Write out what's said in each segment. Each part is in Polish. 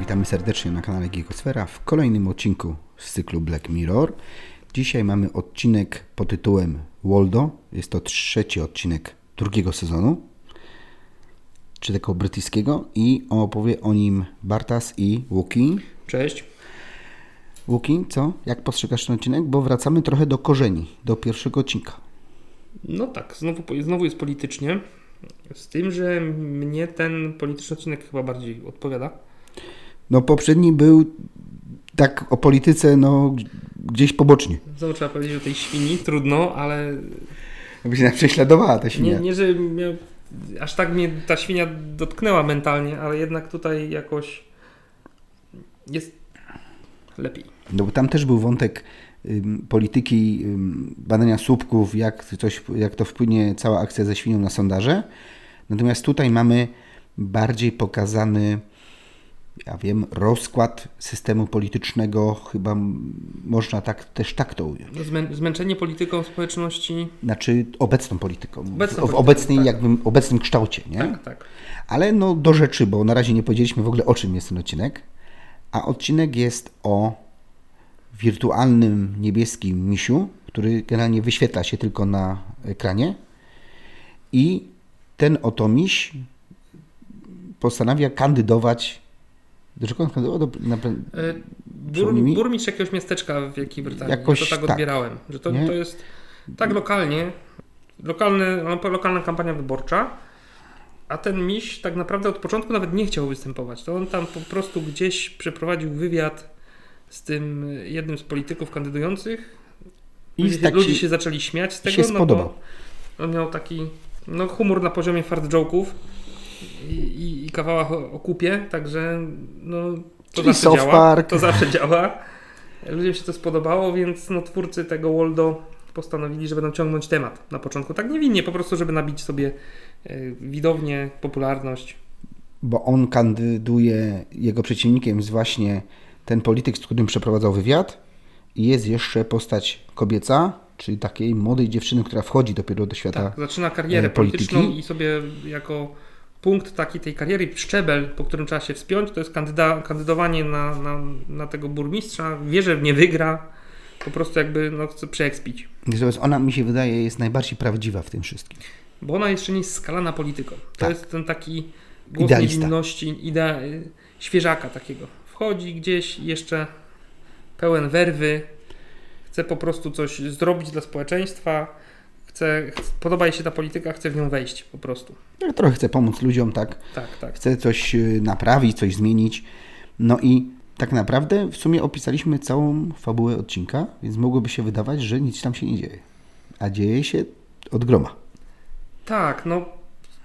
Witamy serdecznie na kanale Gigosfera w kolejnym odcinku z cyklu Black Mirror. Dzisiaj mamy odcinek pod tytułem Waldo. Jest to trzeci odcinek drugiego sezonu, czy tego brytyjskiego i opowie o nim Bartas i Łuki. Cześć. Łuki, co? Jak postrzegasz ten odcinek? Bo wracamy trochę do korzeni, do pierwszego odcinka. No tak, znowu, znowu jest politycznie. Z tym, że mnie ten polityczny odcinek chyba bardziej odpowiada. No poprzedni był tak o polityce, no gdzieś pobocznie. Znowu trzeba powiedzieć o tej świni, trudno, ale Jakby się prześladowała ta nie, świnia. nie że miał, aż tak mnie ta świnia dotknęła mentalnie, ale jednak tutaj jakoś jest lepiej. No bo tam też był wątek polityki badania słupków, jak, coś, jak to wpłynie cała akcja ze świnią na sondaże. Natomiast tutaj mamy bardziej pokazany, ja wiem, rozkład systemu politycznego, chyba można tak też tak to ująć. No, Zmę, zmęczenie polityką społeczności. Znaczy obecną polityką, Obecną w, obecnej, tak. jakby, obecnym kształcie, nie? Tak, tak. Ale no do rzeczy, bo na razie nie powiedzieliśmy w ogóle o czym jest ten odcinek. A odcinek jest o wirtualnym niebieskim misiu, który generalnie wyświetla się tylko na ekranie. I ten oto miś postanawia kandydować. Do czego on kandydował? Do, na, E, Bur, burmistrz jakiegoś miasteczka w Wielkiej Brytanii. Jakoś ja to tak, tak. odbierałem. Że to, to jest tak lokalnie, lokalny, no, lokalna kampania wyborcza, a ten miś tak naprawdę od początku nawet nie chciał występować. To on tam po prostu gdzieś przeprowadził wywiad z tym jednym z polityków kandydujących. I Ludzie, tak ludzie się- się zaczęli śmiać z tego, się no bo on miał taki no, humor na poziomie fart joke'ów i, i, i kawałach o, o kupie, także no, to Czyli zawsze działa. Park. To zawsze działa. Ludziom się to spodobało, więc no, twórcy tego Waldo postanowili, że będą ciągnąć temat na początku. Tak niewinnie, po prostu, żeby nabić sobie e, widownię, popularność. bo on kandyduje, jego przeciwnikiem jest właśnie ten polityk, z którym przeprowadzał wywiad i jest jeszcze postać kobieca, czyli takiej młodej dziewczyny, która wchodzi dopiero do świata. Tak, zaczyna karierę e, polityki. polityczną i sobie jako punkt taki tej kariery, szczebel, po którym trzeba się wspiąć, to jest kandyda, kandydowanie na, na, na tego burmistrza. Wie, że nie wygra, po prostu jakby no, chce przeekspić. Natomiast ona mi się wydaje jest najbardziej prawdziwa w tym wszystkim. Bo ona jeszcze nie jest skalana polityką. To Tak. jest ten taki głos Idealista. niewinności, idea, świeżaka takiego. Wchodzi gdzieś jeszcze pełen werwy, chce po prostu coś zrobić dla społeczeństwa, chce, podoba jej się ta polityka, chce w nią wejść po prostu. Ja trochę chce pomóc ludziom, tak? Tak, tak. Chce coś y, naprawić, coś zmienić. No i tak naprawdę w sumie opisaliśmy całą fabułę odcinka, więc mogłoby się wydawać, że nic tam się nie dzieje. A dzieje się od groma. Tak, no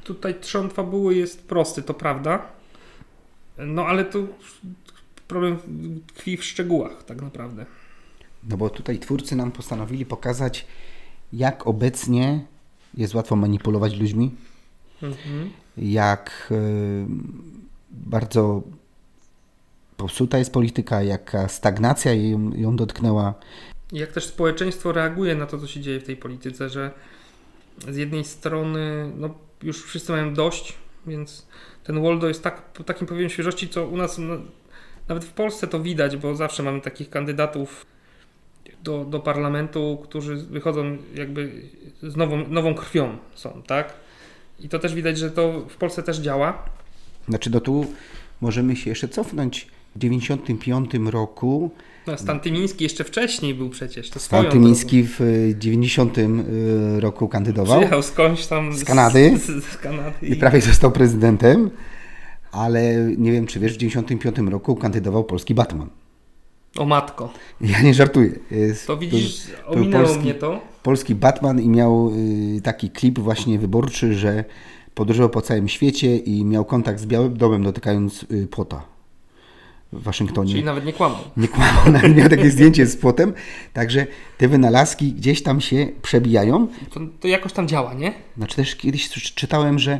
tutaj trzon fabuły jest prosty, to prawda. No ale tu problem tkwi w szczegółach tak naprawdę. No bo tutaj twórcy nam postanowili pokazać, jak obecnie jest łatwo manipulować ludźmi, Mhm. jak y, bardzo popsuta jest polityka, jaka stagnacja ją, ją dotknęła. Jak też społeczeństwo reaguje na to, co się dzieje w tej polityce, że z jednej strony no, już wszyscy mają dość, więc ten Waldo jest tak, po takim powiem świeżości, co u nas no, nawet w Polsce to widać, bo zawsze mamy takich kandydatów do, do parlamentu, którzy wychodzą jakby z nową, nową krwią są, tak? I to też widać, że to w Polsce też działa. Znaczy, do tu możemy się jeszcze cofnąć. W 1995 roku No, Stan Tymiński jeszcze wcześniej był przecież. To Stan Tymiński w y, 90 y, roku drogą. kandydował Przyjechał skądś tam Z Kanady? Z, z Kanady. i prawie został prezydentem, ale nie wiem, czy wiesz, w 1995 roku kandydował polski Batman. O matko. Ja nie żartuję. To widzisz, był ominęło polski- mnie to. polski Batman i miał y, taki klip właśnie wyborczy, że podróżował po całym świecie i miał kontakt z Białym Domem dotykając y, płota w Waszyngtonie. Czyli nawet nie kłamał. Nie kłamał, nawet miał takie zdjęcie z płotem. Także te wynalazki gdzieś tam się przebijają. To, to jakoś tam działa, nie? Znaczy też kiedyś czytałem, że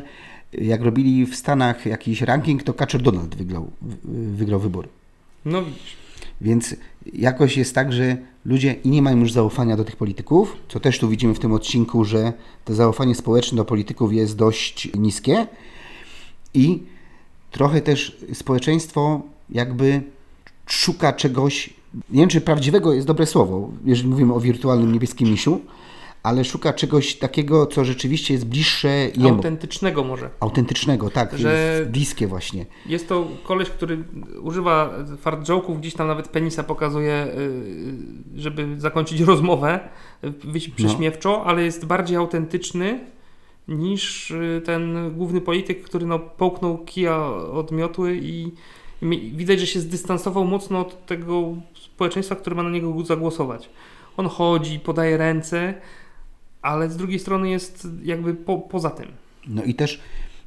jak robili w Stanach jakiś ranking, to Kaczor Donald wygrał, wy- wygrał wybory. No widzisz. Więc jakoś jest tak, że ludzie i nie mają już zaufania do tych polityków, co też tu widzimy w tym odcinku, że to zaufanie społeczne do polityków jest dość niskie i trochę też społeczeństwo jakby szuka czegoś, nie wiem czy prawdziwego jest dobre słowo, jeżeli mówimy o wirtualnym niebieskim misiu, ale szuka czegoś takiego, co rzeczywiście jest bliższe jemu. Autentycznego może. Autentycznego, tak, Że- jest bliskie właśnie. Jest to koleś, który używa fart joke'ów, gdzieś tam nawet penisa pokazuje, yy, żeby zakończyć rozmowę, wyjść prześmiewczo, ale jest bardziej autentyczny niż yy, ten główny polityk, który no, połknął kija od miotły i, widać, że się zdystansował mocno od tego społeczeństwa, które ma na niego zagłosować. On chodzi, podaje ręce, ale z drugiej strony jest jakby po, poza tym. No i też,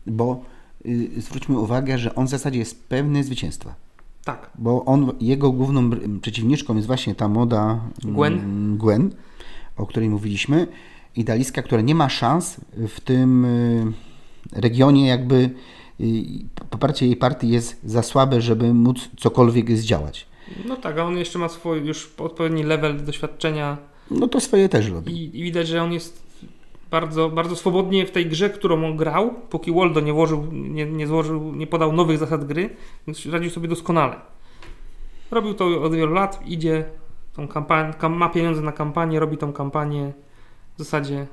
bo y, zwróćmy uwagę, że on w zasadzie jest pewny zwycięstwa. Tak. Bo on, jego główną przeciwniczką jest właśnie ta młoda mm, Gwen. Gwen, o której mówiliśmy. Idealistka, która nie ma szans w tym y, regionie, jakby y, poparcie jej partii jest za słabe, żeby móc cokolwiek zdziałać. No tak, a on jeszcze ma swój już odpowiedni level doświadczenia No to swoje też robi. i, i widać, że on jest bardzo, bardzo swobodnie w tej grze, którą on grał, póki Waldo nie włożył, nie, nie złożył, nie podał nowych zasad gry, więc radził sobie doskonale. Robił to od wielu lat, idzie, tą kampan- kam- ma pieniądze na kampanię, robi tą kampanię w zasadzie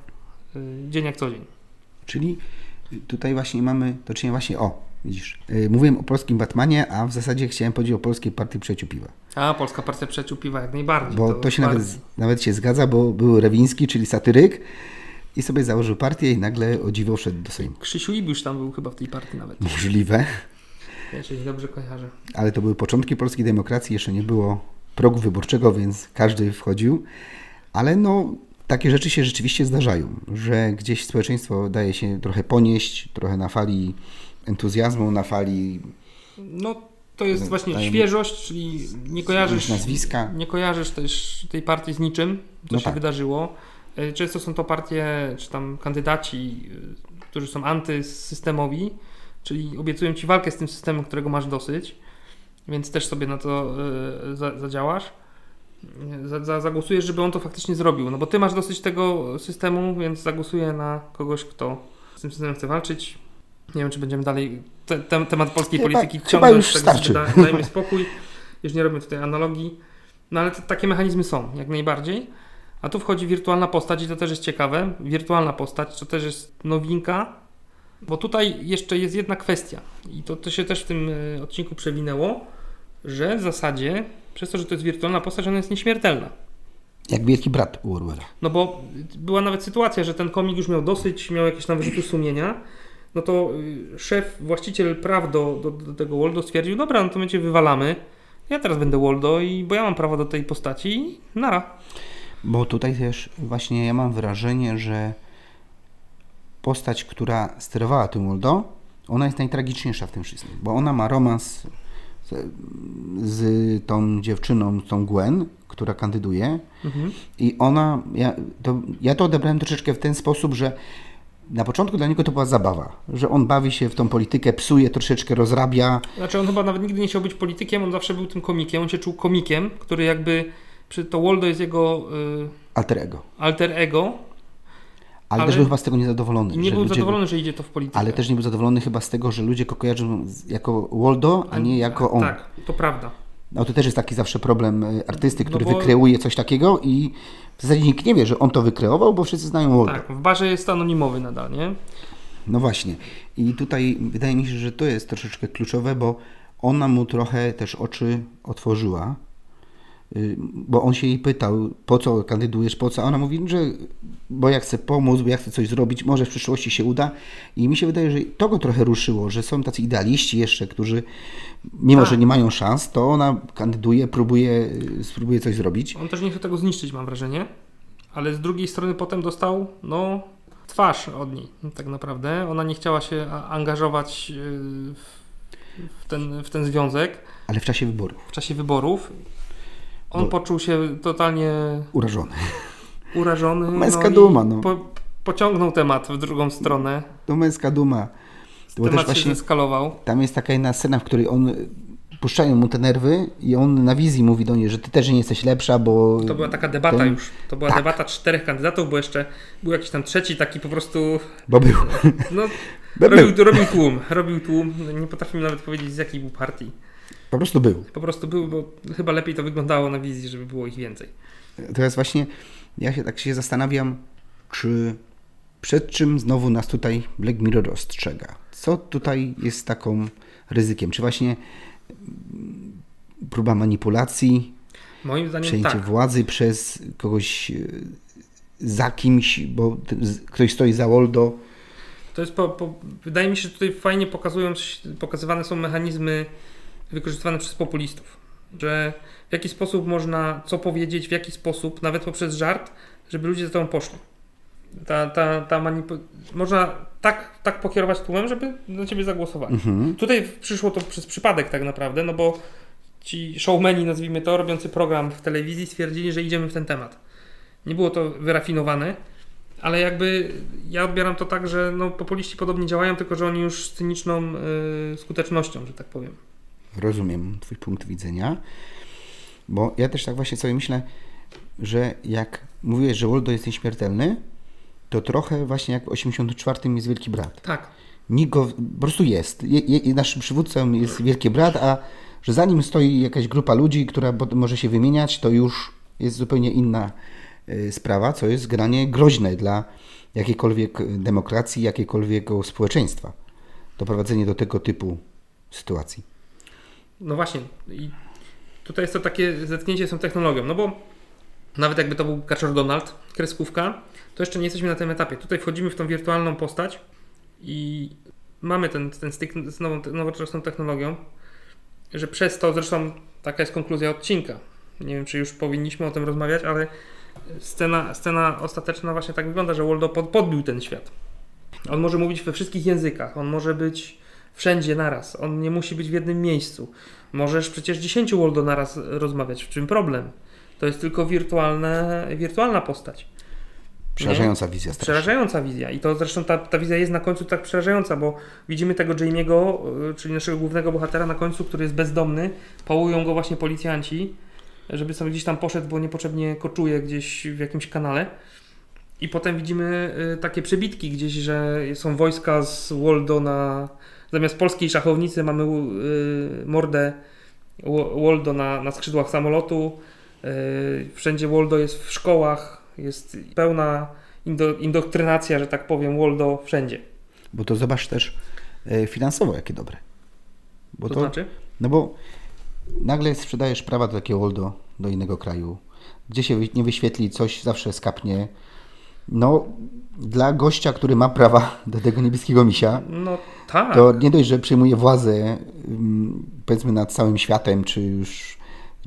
y, dzień jak co dzień. Czyli tutaj właśnie mamy do czynienia właśnie, o, widzisz, y, mówiłem o polskim Batmanie, a w zasadzie chciałem powiedzieć o polskiej partii przyjaciół piwa. A Polska Partia Przyjaciół Piwa jak najbardziej. Bo to, się nawet, nawet się zgadza, bo był Rewiński, czyli satyryk i sobie założył partię i nagle o dziwo wszedł do Sejmu. Krzysiu Ibiusz tam był chyba w tej partii nawet, Możliwe, jeżeli dobrze kojarzę. ale to były początki polskiej demokracji, jeszcze nie było progu wyborczego, więc każdy wchodził, ale no takie rzeczy się rzeczywiście zdarzają, że gdzieś społeczeństwo daje się trochę ponieść, trochę na fali entuzjazmu, na fali No, to jest No, właśnie daję- świeżość, czyli nie kojarzysz, nazwiska. nie kojarzysz też tej partii z niczym, co No się tak. wydarzyło. E, Często są to partie, czy tam kandydaci, y, którzy są antysystemowi, czyli obiecują ci walkę z tym systemem, którego masz dosyć, więc też sobie na to y, za, zadziałasz. Y, Za, za, zagłosujesz, żeby on to faktycznie zrobił. No bo ty masz dosyć tego systemu, więc zagłosuję na kogoś, kto z tym systemem chce walczyć. Nie wiem, czy będziemy dalej te, te, temat polskiej Chyba- polityki chyba ciągnąć. już tak starczy. Da, dajmy spokój. Już nie robimy tutaj analogii. No ale to, takie mechanizmy są, jak najbardziej. A tu wchodzi wirtualna postać i to też jest ciekawe. Wirtualna postać to też jest nowinka, bo tutaj jeszcze jest jedna kwestia i to, to się też w tym e, odcinku przewinęło, że w zasadzie przez to, że to jest wirtualna postać, ona jest nieśmiertelna. jak wielki brat Orwella. No bo była nawet sytuacja, że ten komik już miał dosyć, miał jakieś tam wyrzuty sumienia. No to y, szef, właściciel praw do, do, do tego Waldo stwierdził, dobra, no to my cię wywalamy. Ja teraz będę Waldo, i, bo ja mam prawo do tej postaci i nara. Bo tutaj też właśnie ja mam wrażenie, że postać, która sterowała tym Waldo, ona jest najtragiczniejsza w tym wszystkim, bo ona ma romans z, z tą dziewczyną, tą Gwen, która kandyduje Mhm. i ona, ja to, ja to odebrałem troszeczkę w ten sposób, że na początku dla niego to była zabawa, że on bawi się w tą politykę, psuje, troszeczkę rozrabia, Znaczy on chyba nawet nigdy nie chciał być politykiem, on zawsze był tym komikiem, on się czuł komikiem, który jakby, to Waldo jest jego y, alter ego. alter ego Ale, Ale też był chyba z tego niezadowolony. nie był ludzie- zadowolony, że idzie to w politykę. Ale też nie był zadowolony chyba z tego, że ludzie go kojarzą jako Waldo, a nie jako on. Tak, to prawda. No to też jest taki zawsze problem y, artysty, No który bo- wykreuje coś takiego i w zasadzie nikt nie wie, że on to wykreował, bo wszyscy znają Waldo. Tak, w barze jest anonimowy nadal, nie? No właśnie. I tutaj wydaje mi się, że to jest troszeczkę kluczowe, bo ona mu trochę też oczy otworzyła. Y, Bo on się jej pytał, po co kandydujesz, po co? A ona mówi, że bo ja chcę pomóc, bo ja chcę coś zrobić, może w przyszłości się uda. I mi się wydaje, że to go trochę ruszyło, że są tacy idealiści jeszcze, którzy mimo, Tak. że nie mają szans, to ona kandyduje, próbuje, y, spróbuje coś zrobić. On też nie chce tego zniszczyć, mam wrażenie. Ale z drugiej strony potem dostał, no, twarz od niej, tak naprawdę. Ona nie chciała się a- angażować w- w ten, w ten związek Ale w czasie wyborów. w czasie wyborów. On poczuł się totalnie Urażony. urażony. Męska i duma, no. Po, pociągnął temat w drugą stronę. To męska duma. Bo też temat się właśnie zeskalował. Tam jest taka jedna scena, w której on puszczają mu te nerwy i on na wizji mówi do niej, że ty też nie jesteś lepsza, bo... To była taka debata ten- już. To była Tak. debata czterech kandydatów, bo jeszcze był jakiś tam trzeci taki po prostu. Bo był. No, Bo był. robił, robił tłum. Robił tłum. Nie potrafię nawet powiedzieć z jakiej był partii. Po prostu był. Po prostu był, bo chyba lepiej to wyglądało na wizji, żeby było ich więcej. Teraz właśnie ja się tak się zastanawiam, czy przed czym znowu nas tutaj Black Mirror ostrzega? Co tutaj jest taką ryzykiem? Czy właśnie mm, próba manipulacji, Moim zdaniem przejęcie tak. władzy przez kogoś e, za kimś, bo ktoś stoi za Woldo? To jest po, po, wydaje mi się, że tutaj fajnie pokazują, pokazywane są mechanizmy wykorzystywane przez populistów. Że w jaki sposób można co powiedzieć, w jaki sposób, nawet poprzez żart, żeby ludzie za tobą poszli. Ta, ta, ta manipu- można tak, tak pokierować tłumem, żeby na ciebie zagłosowali. Mhm. Tutaj przyszło to przez przypadek tak naprawdę, no bo ci showmeni, nazwijmy to, robiący program w telewizji stwierdzili, że idziemy w ten temat. Nie było to wyrafinowane, ale jakby ja odbieram to tak, że no, populiści podobnie działają, tylko że oni już z cyniczną y, skutecznością, że tak powiem. Rozumiem Twój punkt widzenia, bo ja też tak właśnie sobie myślę, że jak mówiłeś, że Woldo jest nieśmiertelny, to trochę właśnie jak w 84 jest Wielki Brat. Tak. Nikt go, po prostu jest. Je, je, naszym przywódcą jest Wielki Brat, a że za nim stoi jakaś grupa ludzi, która może się wymieniać, to już jest zupełnie inna y, sprawa, co jest granie groźne dla jakiejkolwiek demokracji, jakiegokolwiek społeczeństwa. Doprowadzenie do tego typu sytuacji. No właśnie. I tutaj jest to takie zetknięcie z tą technologią, no bo nawet jakby to był Kaczor Donald, kreskówka, to jeszcze nie jesteśmy na tym etapie. Tutaj wchodzimy w tą wirtualną postać i mamy ten, ten styk z nową, nowoczesną technologią, że przez to, zresztą taka jest konkluzja odcinka. Nie wiem, czy już powinniśmy o tym rozmawiać, ale scena, scena ostateczna właśnie tak wygląda, że Waldo pod, podbił ten świat. On może mówić we wszystkich językach, on może być wszędzie naraz, on nie musi być w jednym miejscu. Możesz przecież 10 Waldo naraz rozmawiać. W czym problem? To jest tylko wirtualne, wirtualna postać. Przerażająca wizja strasznie. Przerażająca wizja. I to zresztą ta, ta wizja jest na końcu tak przerażająca, bo widzimy tego Jamie'ego, y, czyli naszego głównego bohatera na końcu, który jest bezdomny. Połują go właśnie policjanci, żeby sobie gdzieś tam poszedł, bo niepotrzebnie koczuje gdzieś w jakimś kanale. I potem widzimy y, takie przebitki gdzieś, że są wojska z Waldo na... Zamiast polskiej szachownicy mamy y, mordę Wa- Waldo na, na skrzydłach samolotu. Y, wszędzie Waldo jest w szkołach. Jest pełna indo, indoktrynacja, że tak powiem, Waldo wszędzie. Bo to zobacz też e, finansowo, jakie dobre. Bo to, to, znaczy? No bo nagle sprzedajesz prawa do takiego Woldo do innego kraju, gdzie się nie wyświetli, coś zawsze skapnie. No, dla gościa, który ma prawa do tego niebieskiego misia, No tak. to nie dość, że przejmuje władzę, ym, powiedzmy, nad całym światem, czy już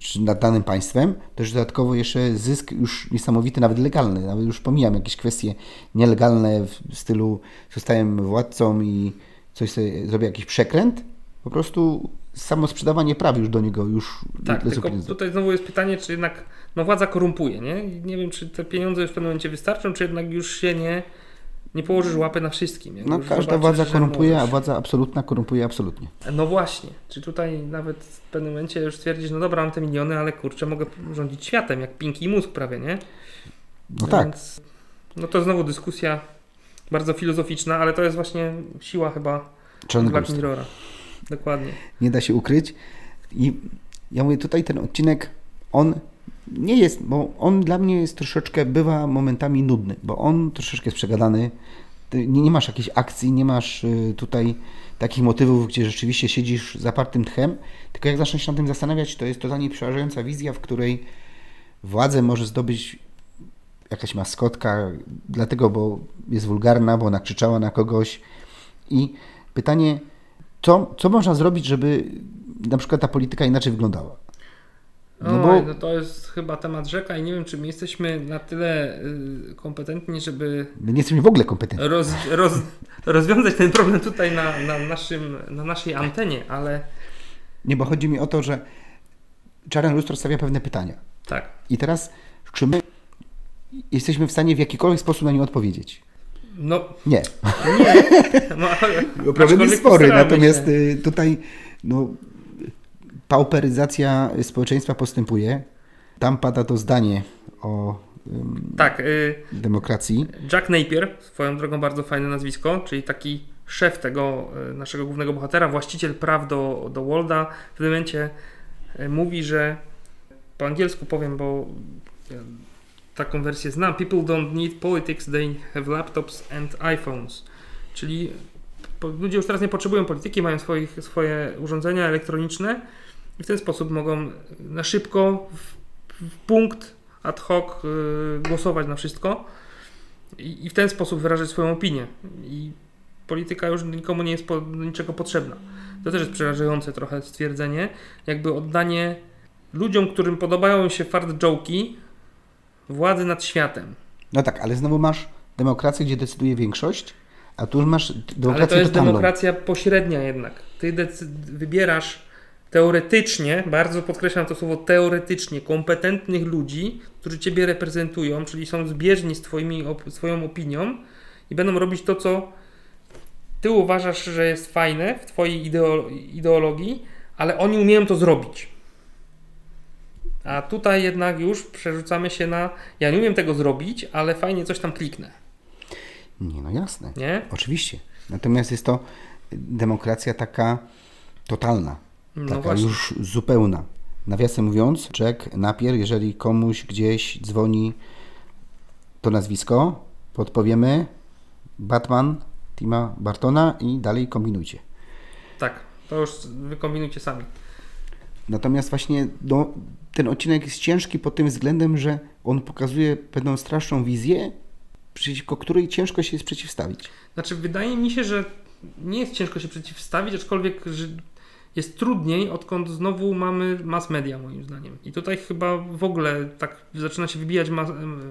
czy nad danym państwem, to już dodatkowo jeszcze zysk już niesamowity, nawet legalny. Nawet już pomijam jakieś kwestie nielegalne w stylu zostałem władcą i coś sobie zrobię jakiś przekręt. Po prostu samo sprzedawanie praw już do niego już Tak, tylko pieniądze. tutaj znowu jest pytanie, czy jednak no władza korumpuje, nie? Nie wiem, czy te pieniądze już w pewnym momencie wystarczą, czy jednak już się nie, nie położysz łapy na wszystkim. Jak No, każda władza korumpuje, a władza absolutna korumpuje absolutnie. No właśnie, czy tutaj nawet w pewnym momencie już stwierdzisz, no dobra, mam te miliony, ale kurczę, mogę rządzić światem, jak Pinki i mózg prawie, nie? No tak. Więc, no to znowu dyskusja bardzo filozoficzna, ale to jest właśnie siła chyba Czarnego Black. Mirrora. Dokładnie. nie da się ukryć. I ja mówię, tutaj ten odcinek, on nie jest, bo on dla mnie jest troszeczkę, bywa momentami nudny, bo on troszeczkę jest przegadany. Ty nie, nie masz jakiejś akcji, nie masz y, tutaj takich motywów, gdzie rzeczywiście siedzisz zapartym tchem, tylko jak zaczniesz się nad tym zastanawiać, to jest totalnie przerażająca wizja, w której władzę może zdobyć jakaś maskotka, dlatego, bo jest wulgarna, bo ona krzyczała na kogoś. I pytanie, co, co można zrobić, żeby na przykład ta polityka inaczej wyglądała? No No, bo- no to jest chyba temat rzeka i nie wiem, czy my jesteśmy na tyle y, kompetentni, żeby My nie jesteśmy w ogóle kompetentni. roz, roz, rozwiązać ten problem tutaj na, na, naszym, na naszej antenie, ale Nie, bo chodzi mi o to, że czarne lustro stawia pewne pytania. tak. I teraz, czy my jesteśmy w stanie w jakikolwiek sposób na nie odpowiedzieć? No Nie. nie. No, problem jest spory, natomiast się. y, tutaj no, pauperyzacja społeczeństwa postępuje. Tam pada to zdanie o ym, Tak, y, demokracji. Jack Napier, swoją drogą bardzo fajne nazwisko, czyli taki szef tego y, naszego głównego bohatera, właściciel praw do, do Walda, w pewnym momencie y, mówi, że po angielsku powiem, bo taką wersję znam. People don't need politics, they have laptops and iPhones. Czyli ludzie już teraz nie potrzebują polityki, mają swoich, swoje urządzenia elektroniczne i w ten sposób mogą na szybko, w, w punkt, ad hoc y, głosować na wszystko i, i w ten sposób wyrażać swoją opinię. I polityka już nikomu nie jest po, niczego potrzebna. To też jest przerażające trochę stwierdzenie, jakby oddanie ludziom, którym podobają się fart joke'i, władzy nad światem. No tak, ale znowu masz demokrację, gdzie decyduje większość, a tu już masz demokrację Ale to jest totalną. demokracja pośrednia jednak. Ty wybierasz teoretycznie, bardzo podkreślam to słowo teoretycznie, kompetentnych ludzi, którzy ciebie reprezentują, czyli są zbieżni z twoimi, op- swoją opinią i będą robić to, co ty uważasz, że jest fajne w twojej ideo- ideologii, ale oni umieją to zrobić. A tutaj jednak już przerzucamy się na ja nie umiem tego zrobić, ale fajnie coś tam kliknę, Nie, no jasne. nie? Oczywiście. Natomiast jest to demokracja taka totalna, No taka właśnie. już zupełna. Nawiasem mówiąc, Jack Napier, jeżeli komuś gdzieś dzwoni to nazwisko, podpowiemy Batman Tima Bartona i dalej kombinujcie. Tak, to już wykombinujcie sami. Natomiast właśnie no, ten odcinek jest ciężki pod tym względem, że on pokazuje pewną straszną wizję, przeciwko której ciężko się jest przeciwstawić. Znaczy, wydaje mi się, że nie jest ciężko się przeciwstawić, aczkolwiek że jest trudniej, odkąd znowu mamy mass media, moim zdaniem. I tutaj chyba w ogóle tak zaczyna się wybijać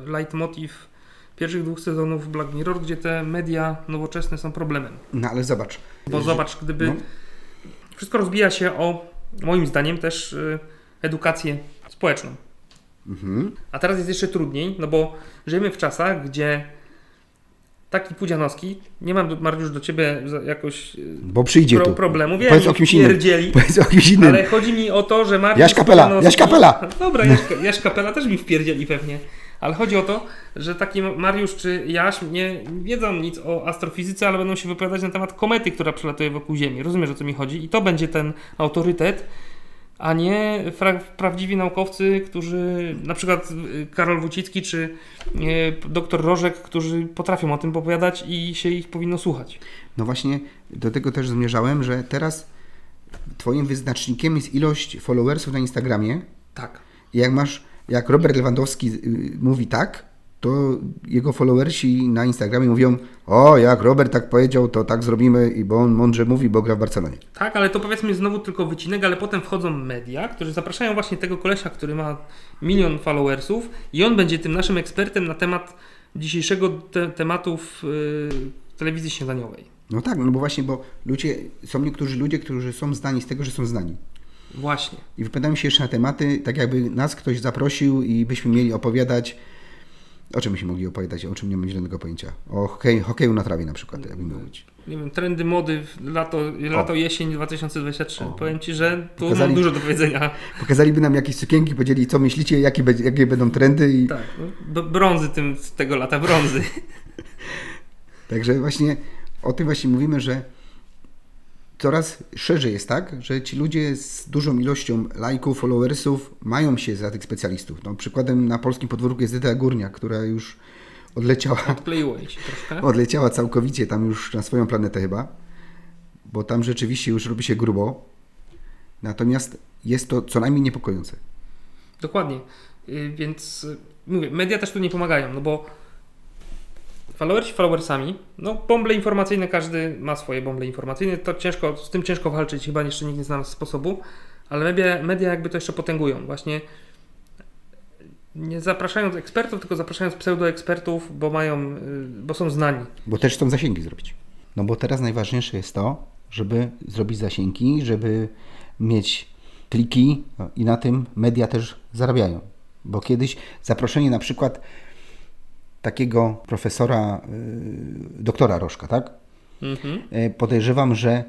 leitmotiv pierwszych dwóch sezonów Black Mirror, gdzie te media nowoczesne są problemem. No ale zobacz. Bo zobacz, gdyby no. wszystko rozbija się o, moim zdaniem, też y, edukację społeczną. Mhm. A teraz jest jeszcze trudniej, no bo żyjemy w czasach, gdzie taki Pudzianowski, nie mam Mariusz do ciebie jakoś y, Bo przyjdzie pro, tu. problemu, wiem, Powiedz o kimś innym. pierdzieli, Powiedz o kimś innym. ale chodzi mi o to, że Mariusz Jaś Kapela, Pudzianowski- Jaś Kapela! Dobra, Jaś, Jaś Kapela też mi wpierdzieli pewnie, ale chodzi o to, że taki Mariusz czy Jaś nie wiedzą nic o astrofizyce, ale będą się wypowiadać na temat komety, która przelatuje wokół Ziemi. Rozumiesz o co mi chodzi? I to będzie ten autorytet, a nie prawdziwi naukowcy, którzy, na przykład y, Karol Wójcicki czy y, doktor Rożek, którzy potrafią o tym opowiadać i się ich powinno słuchać. No właśnie do tego też zmierzałem, że teraz twoim wyznacznikiem jest ilość followersów na Instagramie Tak. i jak masz, jak Robert Lewandowski y, mówi tak, to jego followersi na Instagramie mówią o, jak Robert tak powiedział, to tak zrobimy i bo on mądrze mówi, bo gra w Barcelonie. Tak, ale to powiedzmy znowu tylko wycinek, ale potem wchodzą media, którzy zapraszają właśnie tego kolesia, który ma milion followersów i on będzie tym naszym ekspertem na temat dzisiejszego te tematu w y, telewizji śniadaniowej. No tak, no bo właśnie, bo ludzie, są niektórzy ludzie, którzy są znani z tego, że są znani. Właśnie. I wypowiadają się jeszcze na tematy, tak jakby nas ktoś zaprosił i byśmy mieli opowiadać, o czym byśmy mogli opowiadać, o czym nie mam zielonego pojęcia. O hokej, hokeju na trawie na przykład, jakby być. Nie wiem, trendy mody lato, lato jesień 2023. O. Powiem Ci, że tu Pokazali- mam dużo do powiedzenia. Pokazaliby nam jakieś sukienki, powiedzieli co myślicie, jakie, jakie będą trendy i Tak, no, brązy tym, z tego lata, brązy. Także właśnie o tym właśnie mówimy, że coraz szerzej jest tak, że ci ludzie z dużą ilością lajków, followersów mają się za tych specjalistów. No, przykładem na polskim podwórku jest Edyta Górnia, która już odleciała, Odkleiło jej się troszkę. odleciała całkowicie tam już na swoją planetę chyba, bo tam rzeczywiście już robi się grubo. Natomiast jest to co najmniej niepokojące. Dokładnie. Y, Więc y, mówię, media też tu nie pomagają, no bo followersi followersami, no bąble informacyjne, każdy ma swoje bąble informacyjne, to ciężko, z tym ciężko walczyć, chyba jeszcze nikt nie znalazł sposobu, ale media, media jakby to jeszcze potęgują, właśnie nie zapraszając ekspertów, tylko zapraszając pseudoekspertów, bo mają, y, bo są znani. Bo też chcą zasięgi zrobić. No bo teraz najważniejsze jest to, żeby zrobić zasięgi, żeby mieć kliki no i na tym media też zarabiają. Bo kiedyś zaproszenie na przykład takiego profesora, yy, doktora Rożka, tak? Mhm. Yy, podejrzewam, że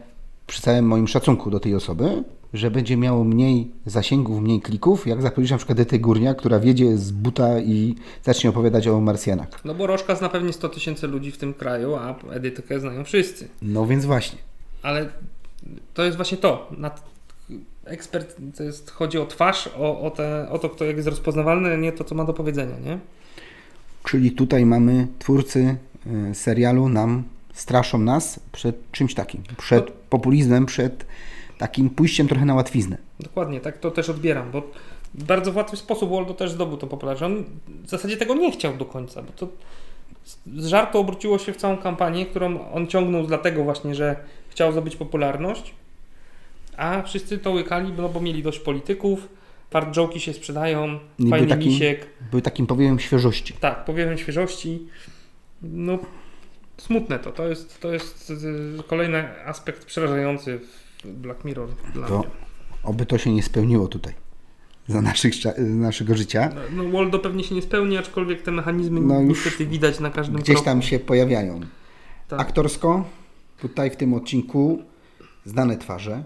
przy całym moim szacunku do tej osoby, że będzie miało mniej zasięgów, mniej klików, jak zapowiedzieć na przykład Edytę Górnia, która wiedzie z buta i zacznie opowiadać o Marsjanach. No bo Rożka zna pewnie 100 tysięcy ludzi w tym kraju, a Edytkę znają wszyscy. No więc właśnie. Ale to jest właśnie to. Ekspert to jest, chodzi o twarz, o, o, te, o to, kto jak jest rozpoznawalny, nie to, co ma do powiedzenia, nie? Czyli tutaj mamy twórcy y, serialu nam straszą nas przed czymś takim, przed populizmem, przed takim pójściem trochę na łatwiznę. Dokładnie, tak to też odbieram, bo w bardzo łatwy sposób Waldo też zdobył to popularność. On w zasadzie tego nie chciał do końca, bo to z żartu obróciło się w całą kampanię, którą on ciągnął dlatego właśnie, że chciał zdobyć popularność, a wszyscy to łykali, no bo mieli dość polityków, fart joke'i się sprzedają, był fajny taki- misiek, Był takim powiewem świeżości. tak, powiewem świeżości, no smutne to, to jest, to jest y, kolejny aspekt przerażający w Black Mirror dla To mnie. oby to się nie spełniło tutaj za naszych, naszego życia. No, no Waldo pewnie się nie spełni, aczkolwiek te mechanizmy No już niestety widać na każdym Gdzieś kroku. tam się pojawiają. Tak. Aktorsko, tutaj w tym odcinku znane twarze.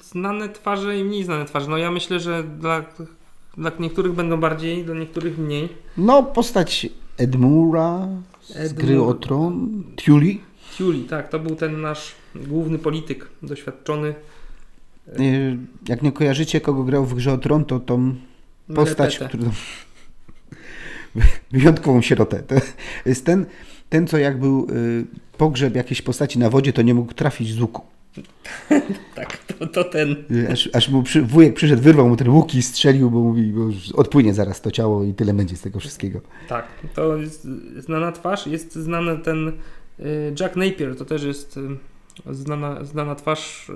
Znane twarze i mniej znane twarze. No ja myślę, że dla, dla niektórych będą bardziej, dla niektórych mniej. No, postać Edmura z Edmure. gry o Tron, Tully. Tully, tak, to był ten nasz główny polityk, doświadczony. Jak nie kojarzycie, kogo grał w grze o Tron, to tą postać, którą... wyjątkową sierotę. To jest ten, ten, co jak był y, pogrzeb jakiejś postaci na wodzie, to nie mógł trafić z łuku. Tak, to, to ten. Aż, aż mu przy, wujek przyszedł, wyrwał mu ten łuk i strzelił, bo mówi, bo odpłynie zaraz to ciało i tyle będzie z tego wszystkiego. Tak, to jest znana twarz. Jest znany ten y, Jack Napier, to też jest y, znana, znana twarz. y,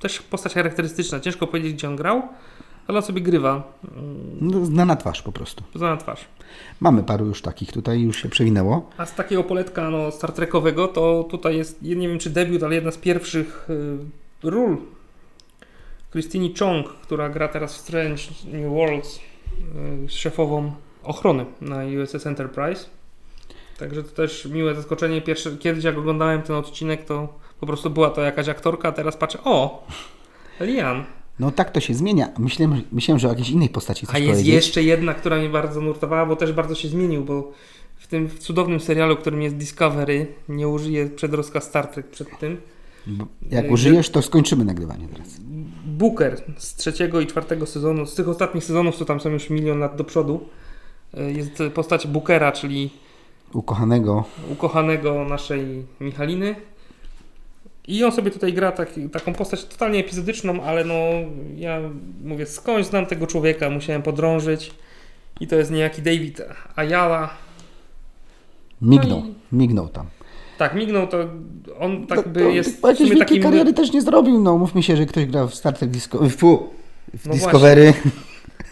Też postać charakterystyczna. Ciężko powiedzieć, gdzie on grał, ale on sobie grywa. y, No, znana twarz po prostu. Znana twarz. Mamy paru już takich tutaj, już się przewinęło. A z takiego poletka no, Star Trekowego, to tutaj jest, nie wiem czy debiut, ale jedna z pierwszych ról Christine Chong, która gra teraz w Strange New Worlds, y, szefową ochrony na USS Enterprise. Także to też miłe zaskoczenie. Pierwszy, kiedyś jak oglądałem ten odcinek, to po prostu była to jakaś aktorka, a teraz patrzę, o, Lian. No tak to się zmienia. Myślałem, myślałem że o jakiejś innej postaci coś A jest powiedzieć. jeszcze jedna, która mnie bardzo nurtowała, bo też bardzo się zmienił, bo w tym cudownym serialu, którym jest Discovery, nie użyję przedrostka Star Trek przed tym. Jak Y, użyjesz, to skończymy nagrywanie teraz. Booker z trzeciego i czwartego sezonu, z tych ostatnich sezonów, co tam są już milion lat do przodu, y, jest postać Bookera, czyli Ukochanego. ukochanego naszej Michaliny. I on sobie tutaj gra taki, taką postać totalnie epizodyczną, ale no ja mówię, skądś znam tego człowieka, musiałem podrążyć. I to jest niejaki David Ayala. Mignął. No Mignął tam. Tak, mignął to on tak to, by to, jest to w sumie wielkiej kariery też nie zrobił. No mówmy się, że ktoś gra w Star Trek Disco... Fu, w No Discovery.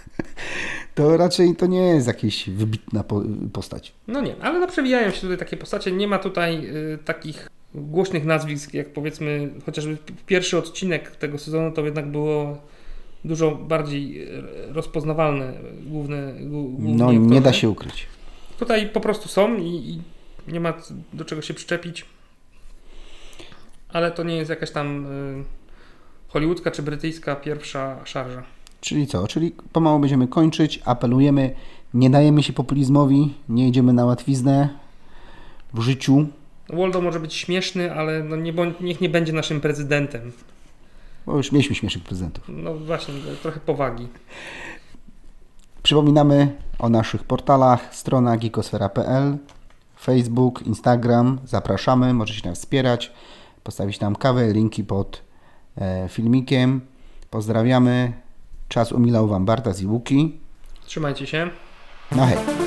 to raczej to nie jest jakaś wybitna po, postać. No nie, ale no przewijają się tutaj takie postacie. Nie ma tutaj y, takich głośnych nazwisk, jak powiedzmy chociażby pierwszy odcinek tego sezonu, to jednak było dużo bardziej y, rozpoznawalne główne, głu- główni No nie da się ukryć. Tutaj po prostu są i, i nie ma do czego się przyczepić. Ale to nie jest jakaś tam y, hollywoodzka czy brytyjska pierwsza szarża. Czyli co? Czyli pomału będziemy kończyć. Apelujemy, nie dajemy się populizmowi, nie idziemy na łatwiznę w życiu. Waldo może być śmieszny, ale no nie, niech nie będzie naszym prezydentem. Bo już mieliśmy śmiesznych prezentów. No właśnie, trochę powagi. Przypominamy o naszych portalach, stronach geekosfera.pl, Facebook, Instagram. Zapraszamy, możecie nas wspierać, postawić nam kawę, linki pod e, filmikiem. Pozdrawiamy. Czas umilał Wam Bartas i Łuki. Trzymajcie się. No hej.